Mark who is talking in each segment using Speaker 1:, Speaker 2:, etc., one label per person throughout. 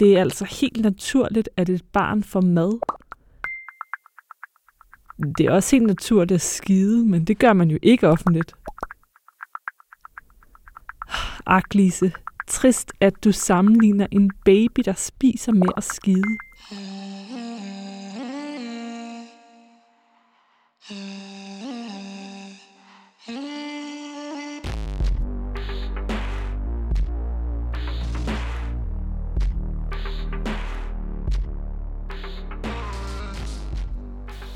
Speaker 1: Det er altså helt naturligt, at et barn får mad. Det er også helt naturligt at skide, men det gør man jo ikke offentligt. Ak, Lise. Trist, at du sammenligner en baby, der spiser med at skide.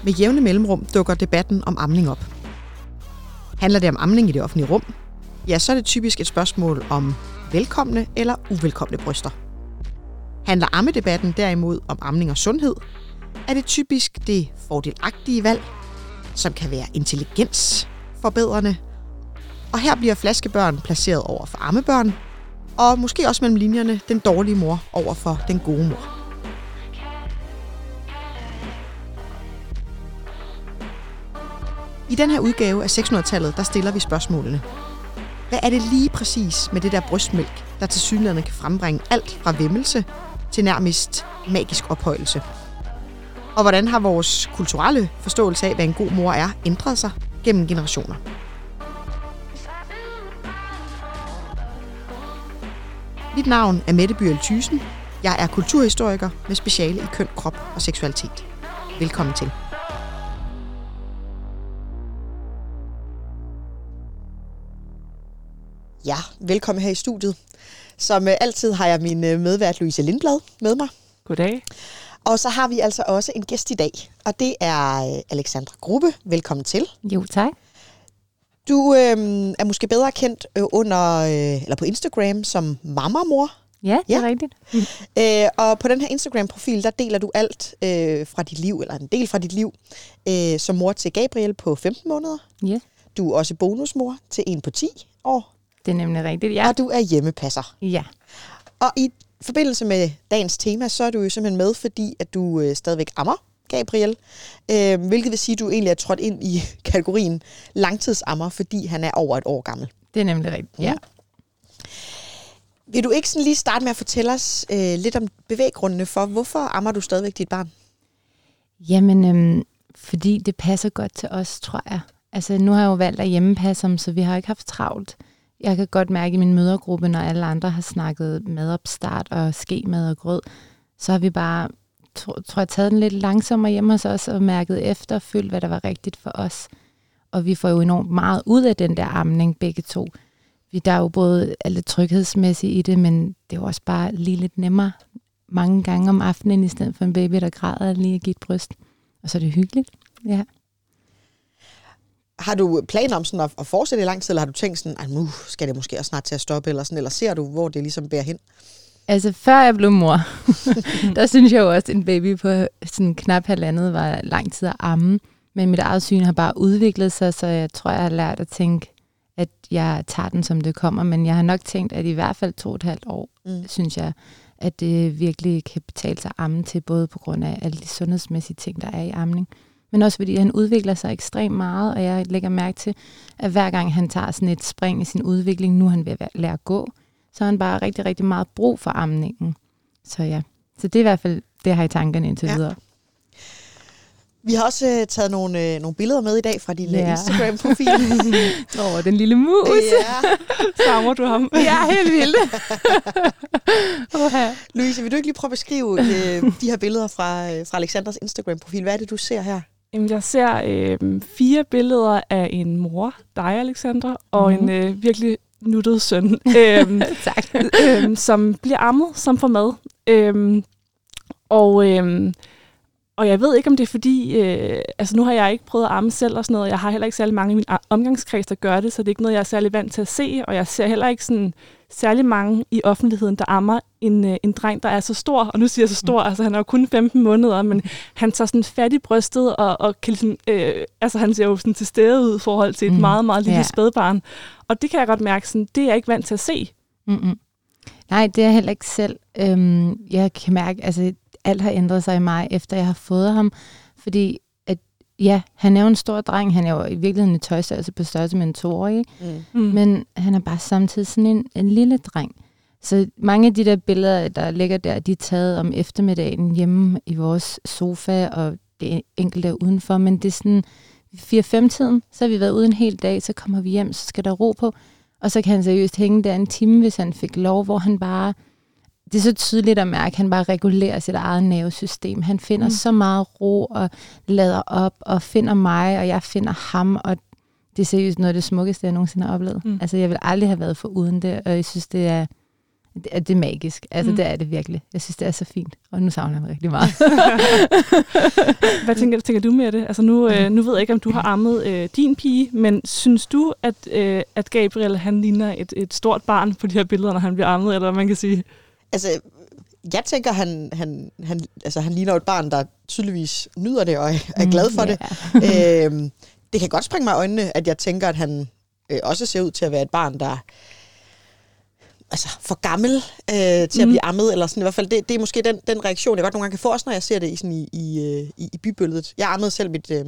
Speaker 2: Med jævne mellemrum dukker debatten om amning op. Handler det om amning i det offentlige rum? Ja, så er det typisk et spørgsmål om velkomne eller uvelkomne bryster. Handler ammedebatten derimod om amning og sundhed, er det typisk det fordelagtige valg, som kan være intelligensforbedrende. Og her bliver flaskebørn placeret over for ammebørn, og måske også mellem linjerne den dårlige mor over for den gode mor. I den her udgave af 600-tallet, der stiller vi spørgsmålene. Hvad er det lige præcis med det der brystmælk, der til synligheden kan frembringe alt fra vemmelse til nærmest magisk ophøjelse? Og hvordan har vores kulturelle forståelse af, hvad en god mor er, ændret sig gennem generationer? Mit navn er Mette Byrel Thysen. Jeg er kulturhistoriker med speciale i køn, krop og seksualitet. Velkommen til. Ja, velkommen her i studiet. Som øh, altid har jeg min øh, medvært Louise Lindblad med mig.
Speaker 1: Goddag.
Speaker 2: Og så har vi altså også en gæst i dag, og det er øh, Alexandra Gruppe. Velkommen til.
Speaker 3: Jo, tak.
Speaker 2: Du øh, er måske bedre kendt øh, under øh, eller på Instagram som Mamamor.
Speaker 3: Ja, det er
Speaker 2: Ja.
Speaker 3: rigtigt.
Speaker 2: Øh, og på den her Instagram-profil, der deler du alt øh, fra dit liv, eller en del fra dit liv, øh, som mor til Gabriel på 15 måneder.
Speaker 3: Ja,
Speaker 2: Du er også bonusmor til en på 10 år,
Speaker 3: det er nemlig rigtigt.
Speaker 2: ja. Og du er hjemmepasser.
Speaker 3: ja.
Speaker 2: Og i forbindelse med dagens tema, så er du jo simpelthen med, fordi at du øh, stadigvæk ammer, Gabriel. Øh, hvilket vil sige, at du egentlig er trådt ind i kategorien langtidsammer, fordi han er over et år gammel.
Speaker 3: Det er nemlig rigtigt. Ja.
Speaker 2: Vil du ikke sådan lige starte med at fortælle os øh, lidt om bevæggrundene for, hvorfor ammer du stadigvæk dit barn?
Speaker 3: Jamen, øhm, fordi det passer godt til os, tror jeg. Altså, nu har jeg jo valgt at hjemmepasse ham, så vi har ikke haft travlt. Jeg kan godt mærke i min mødergruppe, når alle andre har snakket madopstart og skemad og grød, så har vi bare, tror jeg, taget den lidt langsommere hjemme hos os og mærket efter og følt, hvad der var rigtigt for os. Og vi får jo enormt meget ud af den der amning, begge to. Vi der er jo både er lidt tryghedsmæssigt i det, men det er jo også bare lige lidt nemmere mange gange om aftenen, i stedet for en baby, der græder lige at give et bryst. Og så er det hyggeligt. Ja.
Speaker 2: Har du planer om sådan at, at fortsætte i lang tid, eller har du tænkt sådan, at nu skal det måske også snart til at stoppe, eller, sådan, eller ser du, hvor det ligesom bærer hen?
Speaker 3: Altså, før jeg blev mor, der synes jeg jo også, at en baby på sådan knap halvandet var lang tid at amme. Men mit eget syn har bare udviklet sig, så jeg tror, jeg har lært at tænke, at jeg tager den, som det kommer. Men jeg har nok tænkt, at i hvert fald to og et halvt år,
Speaker 2: Mm.
Speaker 3: synes jeg, at det virkelig kan betale sig at amme til, både på grund af alle de sundhedsmæssige ting, der er i amning. Men også fordi han udvikler sig ekstremt meget, og jeg lægger mærke til, at hver gang han tager sådan et spring i sin udvikling, nu han ved at lære at gå, så har han bare rigtig, rigtig meget brug for amningen. Så ja, så det er i hvert fald det, jeg har i tankerne indtil
Speaker 2: Ja.
Speaker 3: ja. videre.
Speaker 2: Vi har også øh, taget nogle, øh, nogle billeder med i dag fra din
Speaker 3: Ja.
Speaker 2: yeah. Instagram-profil.
Speaker 3: Åh, den lille mus.
Speaker 2: ja.
Speaker 1: Savner du ham?
Speaker 3: Ja, helt vildt. Oha.
Speaker 2: Louise, vil du ikke lige prøve at beskrive øh, de her billeder fra, øh, fra Alexanders Instagram-profil? Hvad er det, du ser her?
Speaker 1: Jamen, jeg ser øh, fire billeder af en mor, dig Alexandra, og
Speaker 3: Mhm.
Speaker 1: en øh, virkelig nuttet søn, øh,
Speaker 3: tak.
Speaker 1: øh, som bliver ammet, som får mad. Øh, og, øh, og jeg ved ikke, om det er fordi, øh, altså nu har jeg ikke prøvet at amme selv og sådan noget, jeg har heller ikke særlig mange i min omgangskreds, der gør det, så det er ikke noget, jeg er særlig vant til at se, og jeg ser heller ikke sådan særlig mange i offentligheden, der ammer en, øh, en dreng, der er så stor, og nu siger jeg så stor, altså han er jo kun 15 måneder, men han tager sådan fat i brystet, og, og kan ligesom, øh, altså han ser jo sådan til stede ud i forhold til et mm.
Speaker 3: Mm,
Speaker 1: meget, meget lille
Speaker 3: ja.
Speaker 1: spædbarn. Og det kan jeg godt mærke, sådan, det er jeg ikke vant til at se.
Speaker 3: Mm-mm. Nej, det er jeg heller ikke selv. Øhm, jeg kan mærke, altså alt har ændret sig i mig, efter jeg har fået ham. Fordi at, ja, han er jo en stor dreng. Han er jo i virkeligheden en tøjstørrelse på størrelse med en toårig.
Speaker 2: Mm.
Speaker 1: Mm.
Speaker 3: Men han er bare samtidig sådan en, en lille dreng. Så mange af de der billeder, der ligger der, de er taget om eftermiddagen hjemme i vores sofa, og det enkelte er udenfor, men det er sådan 4-5-tiden, så har vi været ude en hel dag, så kommer vi hjem, så skal der ro på, og så kan han seriøst hænge der en time, hvis han fik lov, hvor han bare, det er så tydeligt at mærke, at han bare regulerer sit eget nervesystem. Han finder mm. så meget ro og lader op og finder mig, og jeg finder ham, og det er seriøst noget af det smukkeste, jeg nogensinde har oplevet. Mm. Altså, jeg vil aldrig have været for uden det, og jeg synes, det er, det er, det er magisk. Altså, mm. det er det virkelig. Jeg synes, det er så fint. Og nu savner jeg rigtig meget.
Speaker 1: Hvad tænker, tænker du med det? Altså, nu, øh, nu ved jeg ikke, om du har ammet øh, din pige, men synes du, at, øh, at Gabriel han ligner et, et stort barn på de her billeder, når han bliver ammet, eller man kan sige?
Speaker 2: Altså, jeg tænker, han, han, han, altså, han ligner et barn, der tydeligvis nyder det og er, er glad for mm, yeah. det. øhm, det kan godt springe mig i øjnene, at jeg tænker, at han øh, også ser ud til at være et barn, der altså, for gammel øh, til mm. at blive ammet, eller sådan i hvert fald. Det, det er måske den, den reaktion, jeg godt nogle gange kan få, også når jeg ser det i, sådan i, i, øh, i, i bybilledet. Jeg ammede selv mit, øh,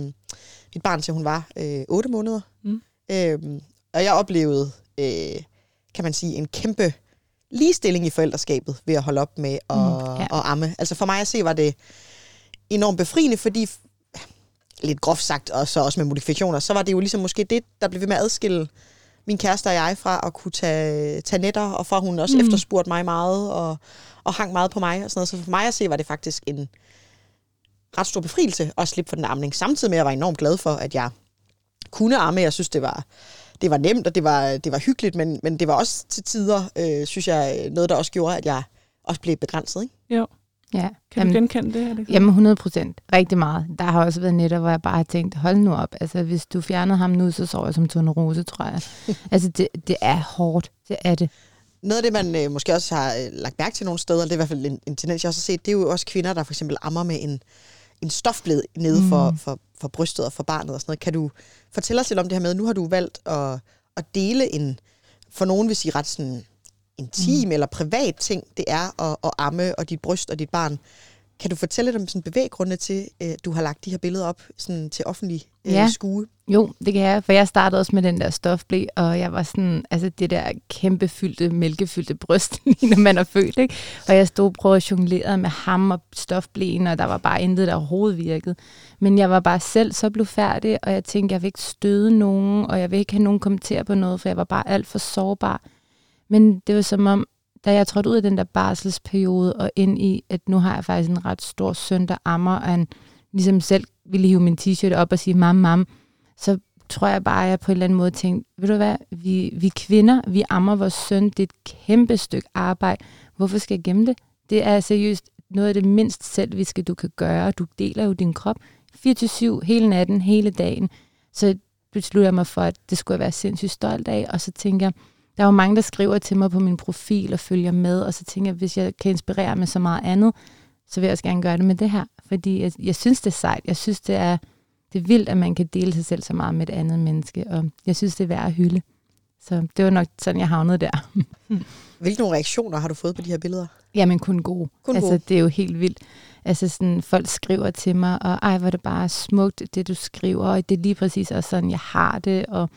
Speaker 2: mit barn, til hun var øh, 8 måneder. Mm. Øh, og jeg oplevede, øh, kan man sige, en kæmpe ligestilling i forældreskabet ved at holde op med at, mm, ja. at amme. Altså for mig at se, var det enormt befriende, fordi lidt groft sagt, og så også med modifikationer, så var det jo ligesom måske det, der blev ved med at adskille min kæreste og jeg fra at kunne tage, tage netter, og fra hun også mm. efterspurgte mig meget, og, og hang meget på mig. Og sådan noget. Så for mig at se, var det faktisk en ret stor befrielse at slippe for den amning. Samtidig med, at jeg var enormt glad for, at jeg kunne amme. Jeg synes, det var, det var nemt, og det var, det var hyggeligt, men, men det var også til tider, øh, synes jeg, noget, der også gjorde, at jeg også blev begrænset. Ikke?
Speaker 1: Jo. Ja. Kan jamen, du genkende det? Eller?
Speaker 3: Jamen 100 procent. Rigtig meget. Der har også været netter, hvor jeg bare har tænkt, hold nu op. Altså, hvis du fjernede ham nu, så sover jeg som Tone Rose, tror jeg. altså, det, det er hårdt. Det er det.
Speaker 2: Noget af det, man øh, måske også har øh, lagt mærke til nogle steder, det er i hvert fald en, en tendens, jeg også har set, det er jo også kvinder, der for eksempel ammer med en, en stofbled nede mm. for, for, for brystet og for barnet og sådan noget. Kan du fortælle os lidt om det her med, nu har du valgt at, at dele en, for nogen vil sige ret sådan intim mm. eller privat ting, det er at, at amme og dit bryst og dit barn. Kan du fortælle lidt om sådan bevæggrunde til, at øh, du har lagt de her billeder op sådan til offentlig øh, ja. skue?
Speaker 3: Jo, det kan jeg, for jeg startede også med den der stofblæ, og jeg var sådan, altså det der kæmpe fyldte, mælkefyldte bryst, når man er født, ikke? Og jeg stod og prøvede at jonglere med ham og stofblæen, og der var bare intet, der overhovedet virkede. Men jeg var bare selv så blev færdig, og jeg tænkte, jeg vil ikke støde nogen, og jeg vil ikke have nogen kommentere på noget, for jeg var bare alt for sårbar. Men det var som om, da jeg trådte ud af den der barselsperiode og ind i, at nu har jeg faktisk en ret stor søn, der ammer, og han ligesom selv ville hive min t-shirt op og sige, mam, mam, så tror jeg bare, at jeg på en eller anden måde tænkte, ved du hvad, vi, vi kvinder, vi ammer vores søn, det er et kæmpe stykke arbejde. Hvorfor skal jeg gemme det? Det er seriøst noget af det mindst selviske, du kan gøre. Du deler jo din krop 24-7, hele natten, hele dagen. Så besluttede jeg mig for, at det skulle jeg være sindssygt stolt af, og så tænker jeg, der er jo mange, der skriver til mig på min profil og følger med, og så tænker jeg, hvis jeg kan inspirere med så meget andet, så vil jeg også gerne gøre det med det her. Fordi jeg, jeg synes, det er sejt. Jeg synes, det er, det er vildt, at man kan dele sig selv så meget med et andet menneske, og jeg synes, det er værd at hylde. Så det var nok sådan, jeg havnede der.
Speaker 2: Hvilke nogle reaktioner har du fået på de her billeder?
Speaker 3: Jamen kun gode. Kun altså, gode. det er jo helt vildt. Altså sådan, folk skriver til mig, og ej, hvor er det bare smukt, det du skriver, og det er lige præcis også sådan, jeg har det. Og,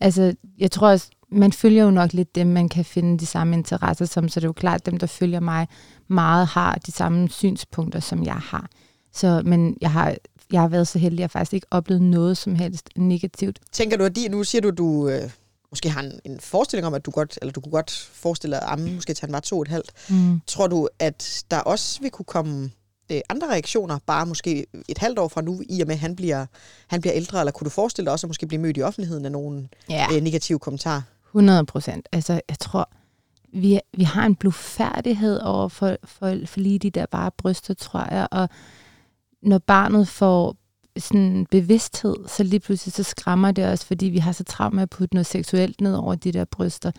Speaker 3: altså, jeg tror også, man følger jo nok lidt dem, man kan finde de samme interesser som, så det er jo klart, at dem, der følger mig meget, har de samme synspunkter, som jeg har. Så, men jeg har, jeg har været så heldig, at jeg faktisk ikke oplevet noget som helst negativt.
Speaker 2: Tænker du, at de, nu siger du, at du øh, måske har en, en forestilling om, at du godt, eller du kunne godt forestille dig, at Amme måske til han var to og et halvt. Mm. Tror du, at der også vil kunne komme øh, andre reaktioner, bare måske et halvt år fra nu, i og med, at han bliver, han bliver ældre, eller kunne du forestille dig også at måske blive mødt i offentligheden af nogle ja. øh, negative kommentarer?
Speaker 3: 100 procent. Altså, jeg tror, vi, vi har en blufærdighed over for, for, for lige de der bare bryster, tror jeg, og når barnet får sådan bevidsthed, så lige pludselig så skræmmer det os, fordi vi har så travlt med at putte noget seksuelt ned over de der bryster.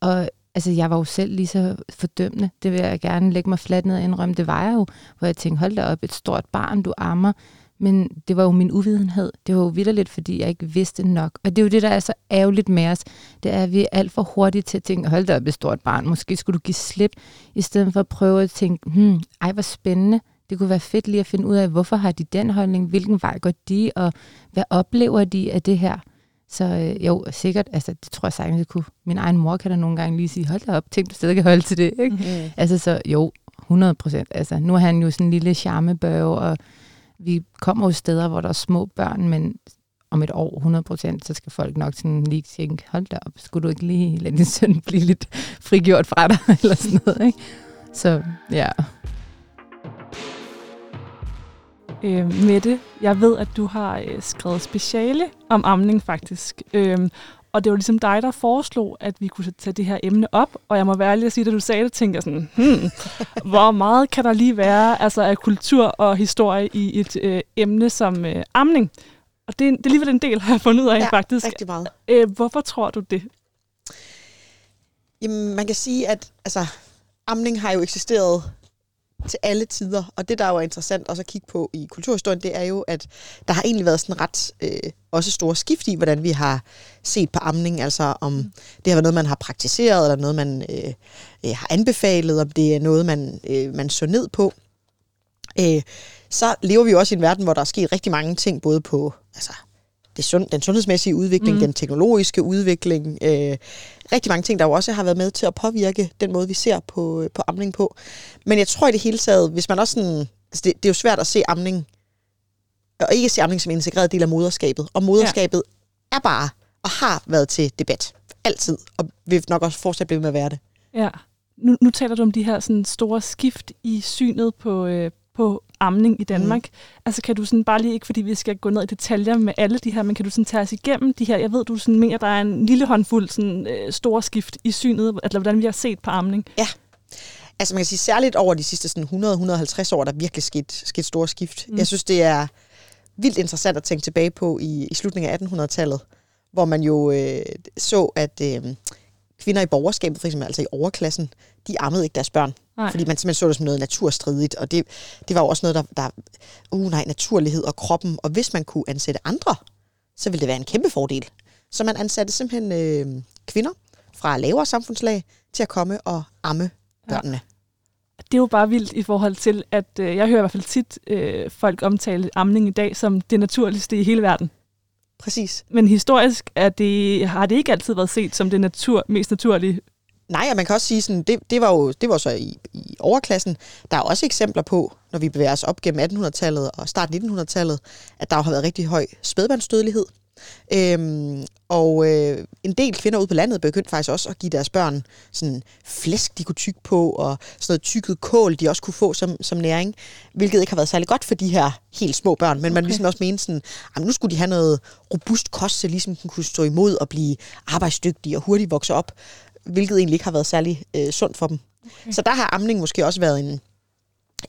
Speaker 3: Og altså, jeg var jo selv lige så fordømmende. Det vil jeg gerne lægge mig fladt ned og indrømme. Det var jeg jo, hvor jeg tænkte, hold da op, et stort barn, du ammer. Men det var jo min uvidenhed. Det var jo vidderligt, fordi jeg ikke vidste nok. Og det er jo det, der er så ærgerligt med os. Det er, at vi er alt for hurtige til at tænke, hold da op, et stort barn. Måske skulle du give slip, i stedet for at prøve at tænke, hmm, ej, hvor spændende. Det kunne være fedt lige at finde ud af, hvorfor har de den holdning, hvilken vej går de, og hvad oplever de af det her? Så øh, jo, sikkert, altså det tror jeg sagtens, jeg kunne. Min egen mor kan da nogle gange lige sige, hold da op, tænk, du stadig kan holde til det, ikke?
Speaker 2: Mm.
Speaker 3: Altså så jo, 100 procent. Altså nu er han jo sådan en lille charmebørge, og vi kommer jo steder, hvor der er små børn, men om et år, 100 procent, så skal folk nok sådan lige tænke, hold da op, skulle du ikke lige lade din søn blive lidt frigjort fra dig, eller sådan noget, ikke? Så ja.
Speaker 1: Øh, Mette, jeg ved, at du har øh, skrevet speciale om amning faktisk. Øh, og det var ligesom dig, der foreslog, at vi kunne tage det her emne op. Og jeg må være ærlig at sige, at du sagde det, tænkte jeg sådan, hmm, hvor meget kan der lige være altså, af kultur og historie i et øh, emne som øh, amning? Og det, det er alligevel en del, har jeg fundet ud af
Speaker 2: Ja,
Speaker 1: faktisk.
Speaker 2: rigtig meget.
Speaker 1: Øh, hvorfor tror du det?
Speaker 2: Jamen, man kan sige, at altså, amning har jo eksisteret til alle tider, og det, der jo er interessant også at kigge på i kulturhistorien, det er jo, at der har egentlig været sådan ret øh, også store skift i, hvordan vi har set på amning, altså om det har været noget, man har praktiseret, eller noget, man øh, øh, har anbefalet, om det er noget, man, øh, man så ned på. Øh, så lever vi jo også i en verden, hvor der er sket rigtig mange ting, både på altså, det sund, den sundhedsmæssige udvikling,
Speaker 1: Mm.
Speaker 2: den teknologiske udvikling, øh, rigtig mange ting, der jo også har været med til at påvirke den måde, vi ser på, på amning på. Men jeg tror i det hele taget, hvis man også sådan, altså det, det er jo svært at se amning, og ikke se amning som en integreret del af moderskabet. Og moderskabet ja. er bare, og har været til debat. Altid. Og vil nok også fortsat blive med at være det.
Speaker 1: Ja. Nu, nu taler du om de her sådan, store skift i synet på, øh, på amning i Danmark. Mm. Altså kan du sådan bare lige, ikke fordi vi skal gå ned i detaljer med alle de her, men kan du sådan tage os igennem de her, jeg ved, du sådan mener, der er en lille håndfuld sådan, øh, store skift i synet, eller hvordan vi har set på amning.
Speaker 2: Altså man kan sige, særligt over de sidste sådan 100-150 år, der er virkelig sket, sket store skift.
Speaker 1: Mm.
Speaker 2: Jeg synes, det er vildt interessant at tænke tilbage på i, i slutningen af 1800-tallet, hvor man jo øh, så, at øh, kvinder i borgerskabet, for eksempel altså i overklassen, de ammede ikke deres børn.
Speaker 1: Nej.
Speaker 2: Fordi man simpelthen så det som noget naturstridigt, og det, det var jo også noget, der, der, uh nej, naturlighed og kroppen, og hvis man kunne ansætte andre, så ville det være en kæmpe fordel. Så man ansatte simpelthen øh, kvinder fra lavere samfundslag til at komme og amme børnene.
Speaker 1: Det er jo bare vildt i forhold til, at øh, jeg hører i hvert fald tit øh, folk omtale amning i dag som det naturligste i hele verden.
Speaker 2: Præcis.
Speaker 1: Men historisk er det, har det ikke altid været set som det natur, mest naturlige.
Speaker 2: Nej, og man kan også sige, sådan, det, det var jo det var så i, i overklassen. Der er også eksempler på, når vi bevæger os op gennem 1800-tallet og start 1900-tallet, at der jo har været rigtig høj spædbørnsdødelighed. Øhm, og øh, en del kvinder ude på landet begyndte faktisk også at give deres børn sådan flæsk, de kunne tygge på, og sådan noget tykket kål, de også kunne få som, som næring, hvilket ikke har været særlig godt for de her helt små børn, men okay. man ligesom også mente sådan, at nu skulle de have noget robust kost, så ligesom den kunne stå imod og blive arbejdsdygtige og hurtigt vokse op, hvilket egentlig ikke har været særlig øh, sundt for dem. Okay. Så der har amning måske også været en,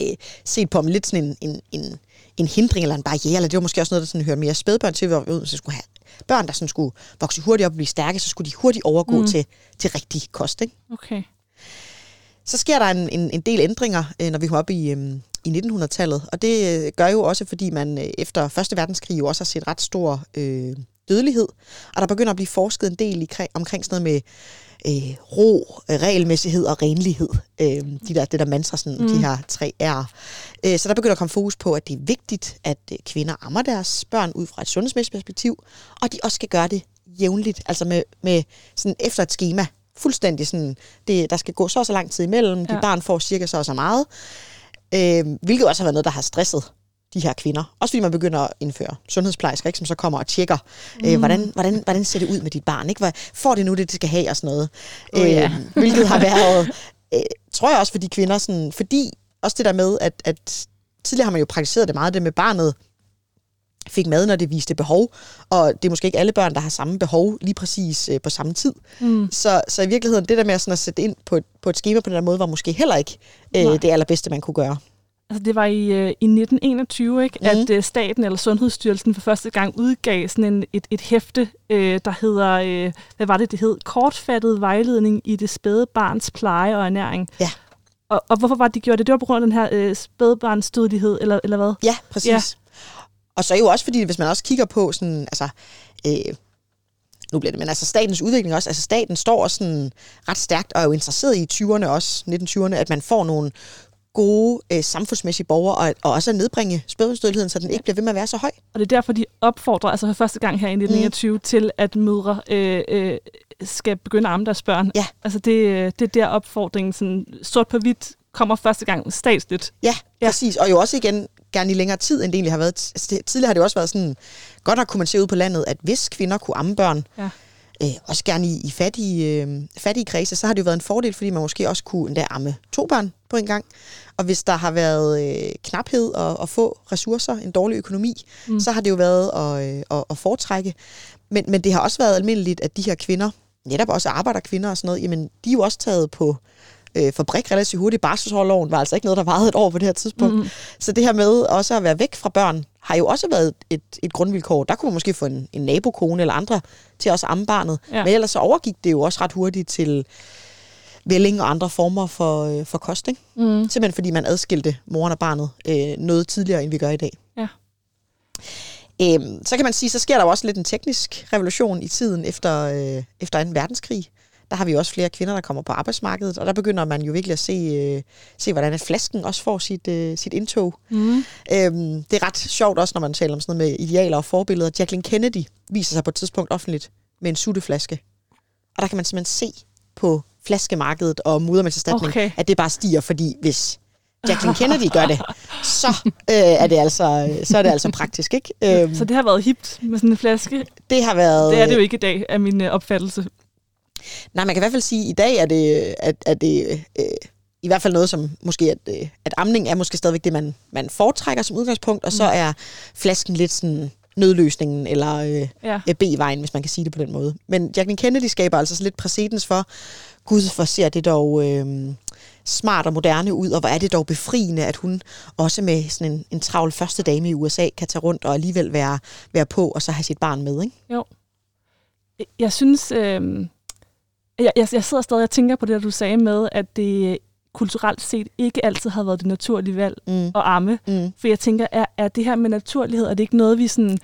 Speaker 2: øh, set på om lidt sådan en, en, en, en hindring eller en barriere, eller det var måske også noget, der sådan hørte mere spædbørn til, hvor vi skulle have børn, der sådan skulle vokse hurtigt op og blive stærke, så skulle de hurtigt overgå
Speaker 1: Mm.
Speaker 2: til, til rigtig kost. Ikke?
Speaker 1: Okay.
Speaker 2: Så sker der en, en, en del ændringer, øh, når vi kommer op i, øhm, i 1900-tallet, og det øh, gør jo også, fordi man øh, efter 1. verdenskrig jo også har set ret stor øh, dødelighed, og der begynder at blive forsket en del i, omkring sådan noget med øh, ro, øh, regelmæssighed og renlighed. Øh, de der, det der mantra, sådan,
Speaker 1: Mm.
Speaker 2: de her tre R. Øh, så der begynder at komme fokus på, at det er vigtigt, at øh, kvinder ammer deres børn ud fra et sundhedsmæssigt perspektiv, og de også skal gøre det jævnligt, altså med, med sådan efter et schema. Fuldstændig sådan, det, der skal gå så og så lang tid imellem. Ja. dit barn får cirka så og så meget. Øh, hvilket også har været noget, der har stresset de her kvinder. Også fordi man begynder at indføre sundhedsplejersker, ikke, som så kommer og tjekker, mm. øh, hvordan, hvordan, hvordan ser det ud med dit barn? Ikke? Hvad, får det nu det, det skal have og sådan noget?
Speaker 3: Oh, ja.
Speaker 2: øh, hvilket har været, øh, tror jeg også for de kvinder, sådan, fordi også det der med, at, at tidligere har man jo praktiseret det meget, det med barnet fik mad, når det viste behov, og det er måske ikke alle børn, der har samme behov lige præcis øh, på samme tid.
Speaker 1: Mm.
Speaker 2: Så, så i virkeligheden, det der med at, sådan at sætte ind på et, på et schema på den der måde, var måske heller ikke
Speaker 1: Nej.
Speaker 2: øh, det allerbedste, man kunne gøre.
Speaker 1: Altså, det var i, øh, i 1921, ikke,
Speaker 2: Mhm.
Speaker 1: at øh, staten eller Sundhedsstyrelsen for første gang udgav sådan en, et, et hæfte, øh, der hedder, øh, hvad var det, det hed? Kortfattet vejledning i det spæde barns pleje og ernæring.
Speaker 2: Ja.
Speaker 1: Og, og hvorfor var det, de gjorde det? Det var på grund af den her øh, spædbarnsdødelighed, eller, eller hvad?
Speaker 2: Ja, præcis.
Speaker 1: Ja.
Speaker 2: Og så er jo også fordi, hvis man også kigger på sådan, altså, øh, nu bliver det, men altså statens udvikling også, altså staten står også sådan ret stærkt og er jo interesseret i 20'erne også, 1920'erne, at man får nogle gode øh, samfundsmæssige borgere, og, og også at nedbringe spædbørnsdødeligheden, så den ikke bliver ved med at være så høj.
Speaker 1: Og det er derfor, de opfordrer, altså for første gang her i 1921, mm. til at mødre øh, øh, skal begynde at amme deres børn.
Speaker 2: Ja.
Speaker 1: Altså det, det er der opfordringen, sådan sort på hvidt, kommer første gang statsligt.
Speaker 2: Ja, ja, præcis. Og jo også igen gerne i længere tid, end det egentlig har været. Altså, tidligere har det også været sådan, godt nok kunne man se ud på landet, at hvis kvinder kunne amme børn,
Speaker 1: Ja.
Speaker 2: øh, også gerne i, i fattige, øh, fattige kredse, så har det jo været en fordel, fordi man måske også kunne endda amme to børn på en gang. Og hvis der har været øh, knaphed og, og få ressourcer, en dårlig økonomi, mm. så har det jo været at, øh, at, at foretrække. Men, men det har også været almindeligt, at de her kvinder, netop også arbejderkvinder og sådan noget, jamen de er jo også taget på øh, fabrik relativt hurtigt. Barselsårloven var altså ikke noget, der varede et år på det her tidspunkt. Mm. Så det her med også at være væk fra børn, har jo også været et, et grundvilkår. Der kunne man måske få en, en nabokone eller andre til også at amme barnet.
Speaker 1: Ja.
Speaker 2: Men ellers så overgik det jo også ret hurtigt til vælling og andre former for, øh, for kost. Ikke?
Speaker 1: Mm.
Speaker 2: Simpelthen fordi man adskilte moren og barnet øh, noget tidligere, end vi gør i dag.
Speaker 1: Ja.
Speaker 2: Øhm, så kan man sige, så sker der jo også lidt en teknisk revolution i tiden efter, øh, efter 2. verdenskrig. Der har vi jo også flere kvinder, der kommer på arbejdsmarkedet, og der begynder man jo virkelig at se, øh, se hvordan at flasken også får sit, øh, sit indtog.
Speaker 1: Mm.
Speaker 2: Øhm, det er ret sjovt også, når man taler om sådan noget med idealer og forbilleder. Jacqueline Kennedy viser sig på et tidspunkt offentligt med en sutteflaske. Og der kan man simpelthen se på flaskemarkedet og modermælkserstatning,
Speaker 1: Okay.
Speaker 2: at det bare stiger, fordi hvis Jacqueline Kennedy gør det, så, øh, er, det altså, så er det altså praktisk. Ikke? Øhm,
Speaker 1: Så det har været hipt med sådan en flaske.
Speaker 2: det har været...
Speaker 1: Det er det jo ikke i dag, af min øh, opfattelse.
Speaker 2: Nej, man kan i hvert fald sige, at i dag er det, at, at det øh, i hvert fald noget som måske, at, øh, at amning er måske stadigvæk det, man, man foretrækker som udgangspunkt, og så er flasken lidt sådan nødløsningen, eller øh,
Speaker 1: Ja.
Speaker 2: B-vejen, hvis man kan sige det på den måde. Men Jacqueline Kennedy skaber altså så lidt præcedens for, gud, hvor ser det dog øh, smart og moderne ud, og hvor er det dog befriende, at hun også med sådan en, en travl første dame i USA kan tage rundt og alligevel være, være på, og så have sit barn med, ikke?
Speaker 1: Jo. Jeg synes, øh, jeg, jeg, jeg sidder stadig og tænker på det, du sagde med, at det kulturelt set ikke altid har været det naturlige valg
Speaker 2: Mm.
Speaker 1: at amme.
Speaker 2: Mm.
Speaker 1: For jeg tænker, er, er det her med naturlighed, er det ikke noget, vi sådan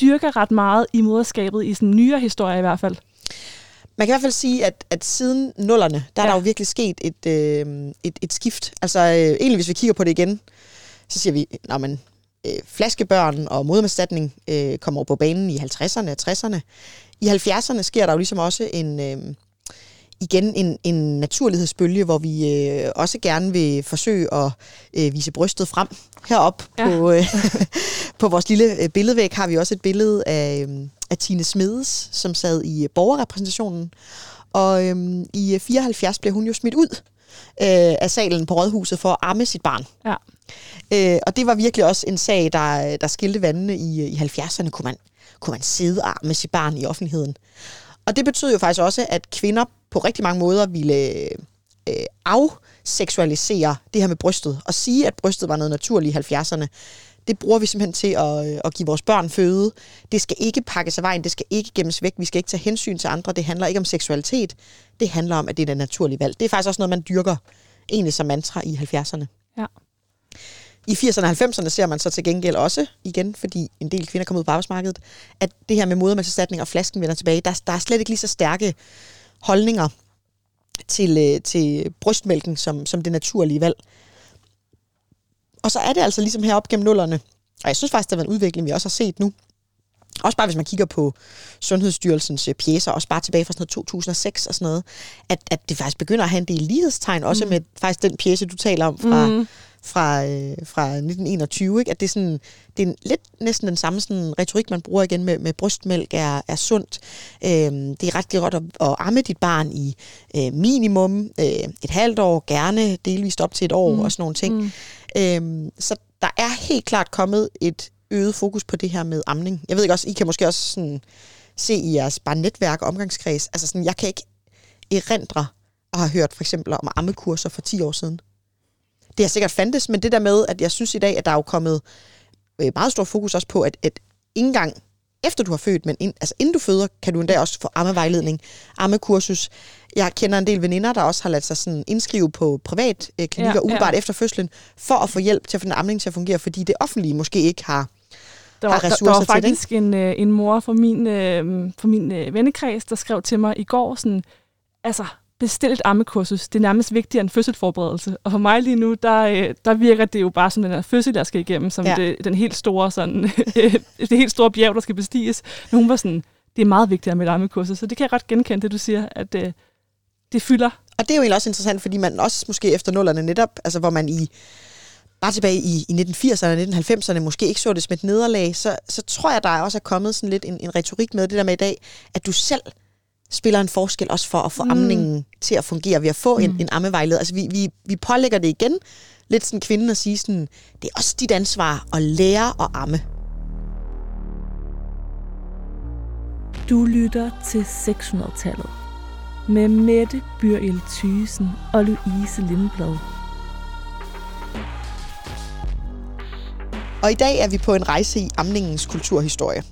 Speaker 1: dyrker ret meget i moderskabet, i sådan nyere historie i hvert fald?
Speaker 2: Man kan i hvert fald sige, at, at siden nullerne, der er
Speaker 1: Ja.
Speaker 2: der jo virkelig sket et, øh, et, et skift. Altså øh, egentlig, hvis vi kigger på det igen, så siger vi, når man øh, flaskebørn og modermedstatning øh, kommer over på banen i 50'erne og 60'erne. I 70'erne sker der jo ligesom også en, øh, igen en, en naturlighedsbølge, hvor vi øh, også gerne vil forsøge at øh, vise brystet frem. Herop
Speaker 1: Ja.
Speaker 2: på, øh, på vores lille øh, billedvæg har vi også et billede af, øh, af Tine Smedes, som sad i øh, borgerrepræsentationen. Og øh, i 74 blev hun jo smidt ud øh, af salen på Rådhuset for at amme sit barn.
Speaker 1: Ja.
Speaker 2: Øh, og det var virkelig også en sag, der, der skilte vandene i, i 70'erne. Kunne man, kunne man sidde og amme sit barn i offentligheden? Og det betød jo faktisk også, at kvinder på rigtig mange måder ville øh, afseksualisere det her med brystet, og sige, at brystet var noget naturligt i 70'erne. Det bruger vi simpelthen til at, øh, at give vores børn føde. Det skal ikke pakkes af vejen, det skal ikke gemmes væk, vi skal ikke tage hensyn til andre. Det handler ikke om seksualitet, det handler om, at det er det naturlige valg. Det er faktisk også noget, man dyrker egentlig som mantra i 70'erne.
Speaker 1: Ja.
Speaker 2: I 80'erne og 90'erne ser man så til gengæld også, igen, fordi en del kvinder kommer ud på arbejdsmarkedet, at det her med modermælkserstatning og flasken vender tilbage. Der, der er slet ikke lige så stærke holdninger til, øh, til brystmælken som, som det naturlige valg. Og så er det altså ligesom herop gennem nullerne. Og jeg synes faktisk, det er en udvikling, vi også har set nu. Også bare hvis man kigger på Sundhedsstyrelsens øh, pjæser, også bare tilbage fra sådan noget 2006 og sådan noget, at, at det faktisk begynder at have en del lighedstegn, også mm. med faktisk den pjæse, du taler om fra,
Speaker 1: Mm.
Speaker 2: Fra, øh, fra 1921, ikke? at det er, sådan, det er en, lidt næsten den samme sådan, retorik, man bruger igen med, med brystmælk er, er sundt. Øhm, det er ret godt at, at amme dit barn i øh, minimum øh, et halvt år, gerne delvist op til et år mm. og sådan nogle ting. Mm. Øhm, så der er helt klart kommet et øget fokus på det her med amning. Jeg ved ikke også, I kan måske også sådan se i jeres bare netværk og omgangskreds. Altså sådan, jeg kan ikke erindre og har hørt for eksempel om ammekurser for 10 år siden. Det har sikkert fandtes, men det der med, at jeg synes i dag, at der er jo kommet øh, meget stor fokus også på, at, at ikke engang efter du har født, men ind, altså inden du føder, kan du endda også få ammevejledning, ammekursus. Jeg kender en del veninder, der også har ladet sig sådan indskrive på privat øh, klinikker
Speaker 1: Ja,
Speaker 2: ja,
Speaker 1: ja.
Speaker 2: umiddelbart efter fødslen, for at få hjælp til at få den amning til at fungere, fordi det offentlige måske ikke har
Speaker 1: Der var,
Speaker 2: har
Speaker 1: der, der
Speaker 2: ressourcer
Speaker 1: var
Speaker 2: til
Speaker 1: faktisk en, øh, en mor fra min, øh, fra min øh, vennekreds, der skrev til mig i går sådan, altså, bestil et ammekursus. Det er nærmest vigtigere end fødselsforberedelse. Og for mig lige nu, der, øh, der virker det jo bare som den her fødsel, jeg skal igennem, som ja. det, den helt store, sådan, det helt store bjerg, der skal bestiges. Men hun var sådan, det er meget vigtigere med et ammekursus. Så det kan jeg godt genkende, det du siger, at øh, det fylder.
Speaker 2: Og det er jo egentlig også interessant, fordi man også måske efter nullerne netop, altså hvor man i bare tilbage i, i 1980'erne og 1990'erne måske ikke så det som et nederlag, så, så tror jeg, der også er kommet sådan lidt en, en retorik med det der med i dag, at du selv spiller en forskel også for at få mm. amningen til at fungere ved at få mm. en, en ammevejleder. Altså vi, vi, vi pålægger det igen lidt sådan kvinden at sige sådan, det er også dit ansvar at lære at amme.
Speaker 1: Du lytter til 600-tallet med Mette Byrjel Thysen og Louise Lindblad.
Speaker 2: Og i dag er vi på en rejse i amningens kulturhistorie.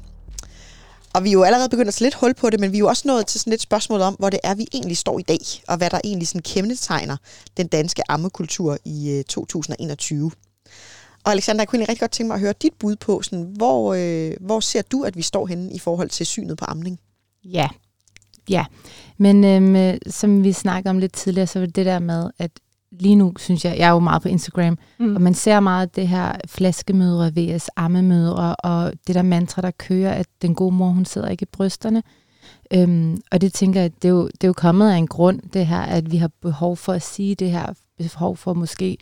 Speaker 2: Og vi er jo allerede begyndt at lidt hul på det, men vi er jo også nået til sådan et spørgsmål om, hvor det er, vi egentlig står i dag, og hvad der egentlig sådan kendetegner den danske ammekultur i øh, 2021. Og Alexander, jeg kunne egentlig rigtig godt tænke mig at høre dit bud på, sådan, hvor, øh, hvor ser du, at vi står henne i forhold til synet på amning?
Speaker 3: Ja, ja. Men øhm, øh, som vi snakkede om lidt tidligere, så var det der med, at lige nu synes jeg, jeg er jo meget på Instagram, mm. og man ser meget det her flaskemødre vs. ammemødre, og det der mantra, der kører, at den gode mor, hun sidder ikke i brysterne. Øhm, og det tænker jeg, det er, jo, det er jo kommet af en grund, det her, at vi har behov for at sige det her, behov for måske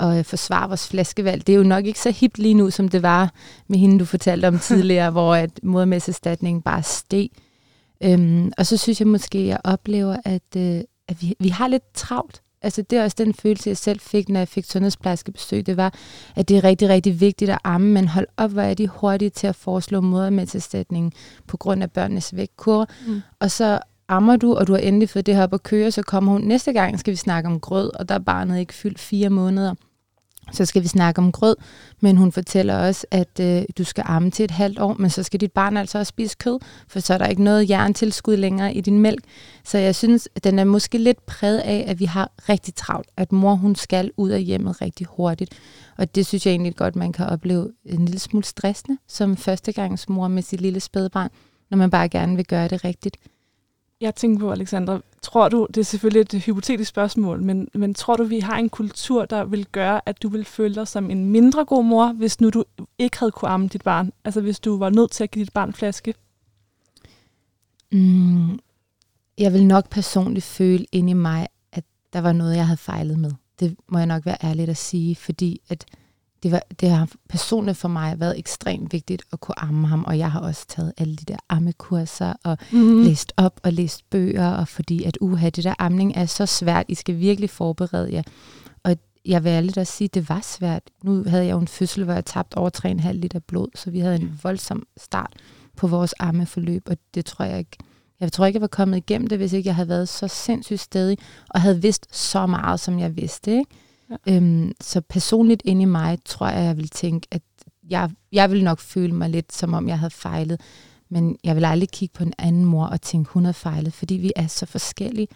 Speaker 3: at forsvare vores flaskevalg. Det er jo nok ikke så hip lige nu, som det var med hende, du fortalte om tidligere, hvor at modermæsserstatningen bare steg. Øhm, og så synes jeg måske, at jeg oplever, at, øh, at vi, vi har lidt travlt altså det er også den følelse, jeg selv fik, når jeg fik sundhedsplejerskebesøg, det var, at det er rigtig, rigtig vigtigt at amme, men hold op, hvor er de hurtige til at foreslå modermælkserstatning på grund af børnenes vægtkurve. Mm. Og så ammer du, og du har endelig fået det her op at køre, så kommer hun næste gang, skal vi snakke om grød, og der er barnet ikke fyldt fire måneder så skal vi snakke om grød, men hun fortæller også, at øh, du skal amme til et halvt år, men så skal dit barn altså også spise kød, for så er der ikke noget jerntilskud længere i din mælk. Så jeg synes, at den er måske lidt præget af, at vi har rigtig travlt, at mor hun skal ud af hjemmet rigtig hurtigt. Og det synes jeg egentlig godt, man kan opleve en lille smule stressende som førstegangsmor med sit lille spædbarn, når man bare gerne vil gøre det rigtigt.
Speaker 1: Jeg tænker på, Alexandra, tror du, det er selvfølgelig et hypotetisk spørgsmål, men, men tror du, vi har en kultur, der vil gøre, at du vil føle dig som en mindre god mor, hvis nu du ikke havde kunne amme dit barn? Altså hvis du var nødt til at give dit barn flaske?
Speaker 3: Mm, jeg vil nok personligt føle ind i mig, at der var noget, jeg havde fejlet med. Det må jeg nok være ærlig at sige, fordi at det, var, det har personligt for mig været ekstremt vigtigt at kunne amme ham, og jeg har også taget alle de der ammekurser og mm. læst op og læst bøger, og fordi at uha, det der amning er så svært, I skal virkelig forberede jer. Og jeg vil ærligt at sige, at det var svært. Nu havde jeg jo en fødsel, hvor jeg tabte over 3,5 liter blod, så vi havde en voldsom start på vores ammeforløb, og det tror jeg ikke, jeg tror ikke, jeg var kommet igennem det, hvis ikke jeg havde været så sindssygt stedig, og havde vidst så meget, som jeg vidste. Ikke? Ja. Øhm, så personligt inde i mig, tror jeg, jeg vil tænke, at jeg, jeg vil nok føle mig lidt, som om jeg havde fejlet. Men jeg vil aldrig kigge på en anden mor og tænke, hun har fejlet, fordi vi er så forskellige.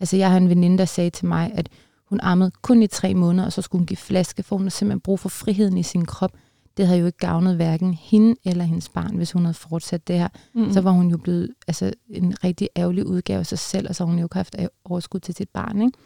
Speaker 3: Altså, jeg har en veninde, der sagde til mig, at hun ammede kun i tre måneder, og så skulle hun give flaske, for hun har simpelthen brug for friheden i sin krop. Det havde jo ikke gavnet hverken hende eller hendes barn, hvis hun havde fortsat det her. Mm. Så var hun jo blevet altså, en rigtig ærgerlig udgave af sig selv, og så har hun jo ikke haft overskud til sit barn. Ikke?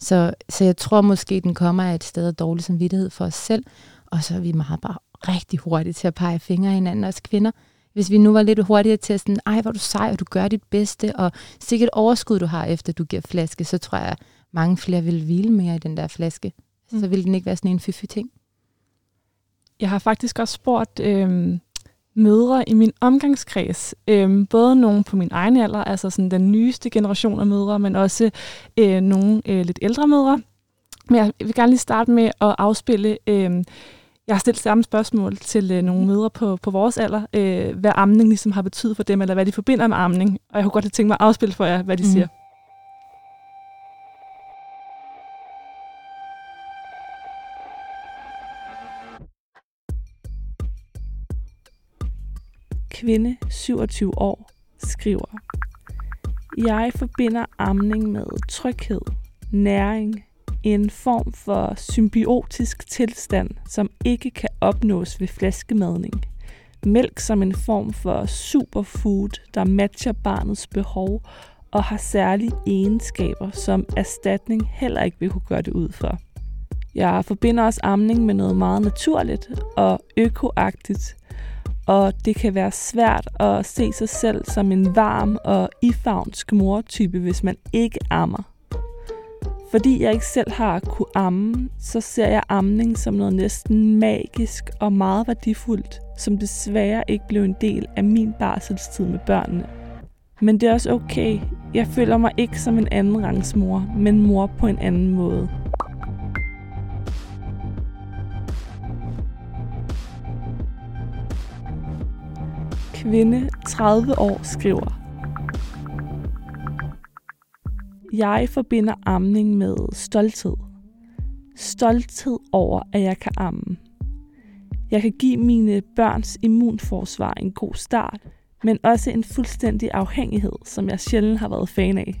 Speaker 3: Så, så jeg tror måske, den kommer af et sted af dårlig samvittighed for os selv, og så er vi meget bare rigtig hurtige til at pege fingre i hinanden, os kvinder. Hvis vi nu var lidt hurtigere til at sådan, ej, hvor du sej, og du gør dit bedste, og sikkert overskud, du har, efter du giver flaske, så tror jeg, mange flere vil hvile mere i den der flaske. Mm. Så vil den ikke være sådan en fyfy ting.
Speaker 1: Jeg har faktisk også spurgt øh, mødre i min omgangskreds. Øhm, både nogle på min egen alder, altså sådan den nyeste generation af mødre, men også øh, nogle øh, lidt ældre mødre. Men jeg vil gerne lige starte med at afspille... Øh, jeg har stillet samme spørgsmål til øh, nogle mødre på, på vores alder, øh, hvad amning ligesom har betydet for dem, eller hvad de forbinder med amning. Og jeg kunne godt have tænkt mig at afspille for jer, hvad de mm. siger. Kvinde, 27 år, skriver, Jeg forbinder amning med tryghed, næring, en form for symbiotisk tilstand, som ikke kan opnås ved flaskemadning. Mælk som en form for superfood, der matcher barnets behov
Speaker 4: og har særlige egenskaber, som erstatning heller ikke vil kunne gøre det ud for. Jeg forbinder også amning med noget meget naturligt og økoagtigt, og det kan være svært at se sig selv som en varm og ifavnsk mortype, hvis man ikke ammer. Fordi jeg ikke selv har kunne amme, så ser jeg amning som noget næsten magisk og meget værdifuldt, som desværre ikke blev en del af min barselstid med børnene. Men det er også okay. Jeg føler mig ikke som en anden rangs mor, men mor på en anden måde. Kvinde 30 år skriver Jeg forbinder amning med stolthed. Stolthed over, at jeg kan amme. Jeg kan give mine børns immunforsvar en god start, men også en fuldstændig afhængighed, som jeg sjældent har været fan af.